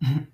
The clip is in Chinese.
嗯。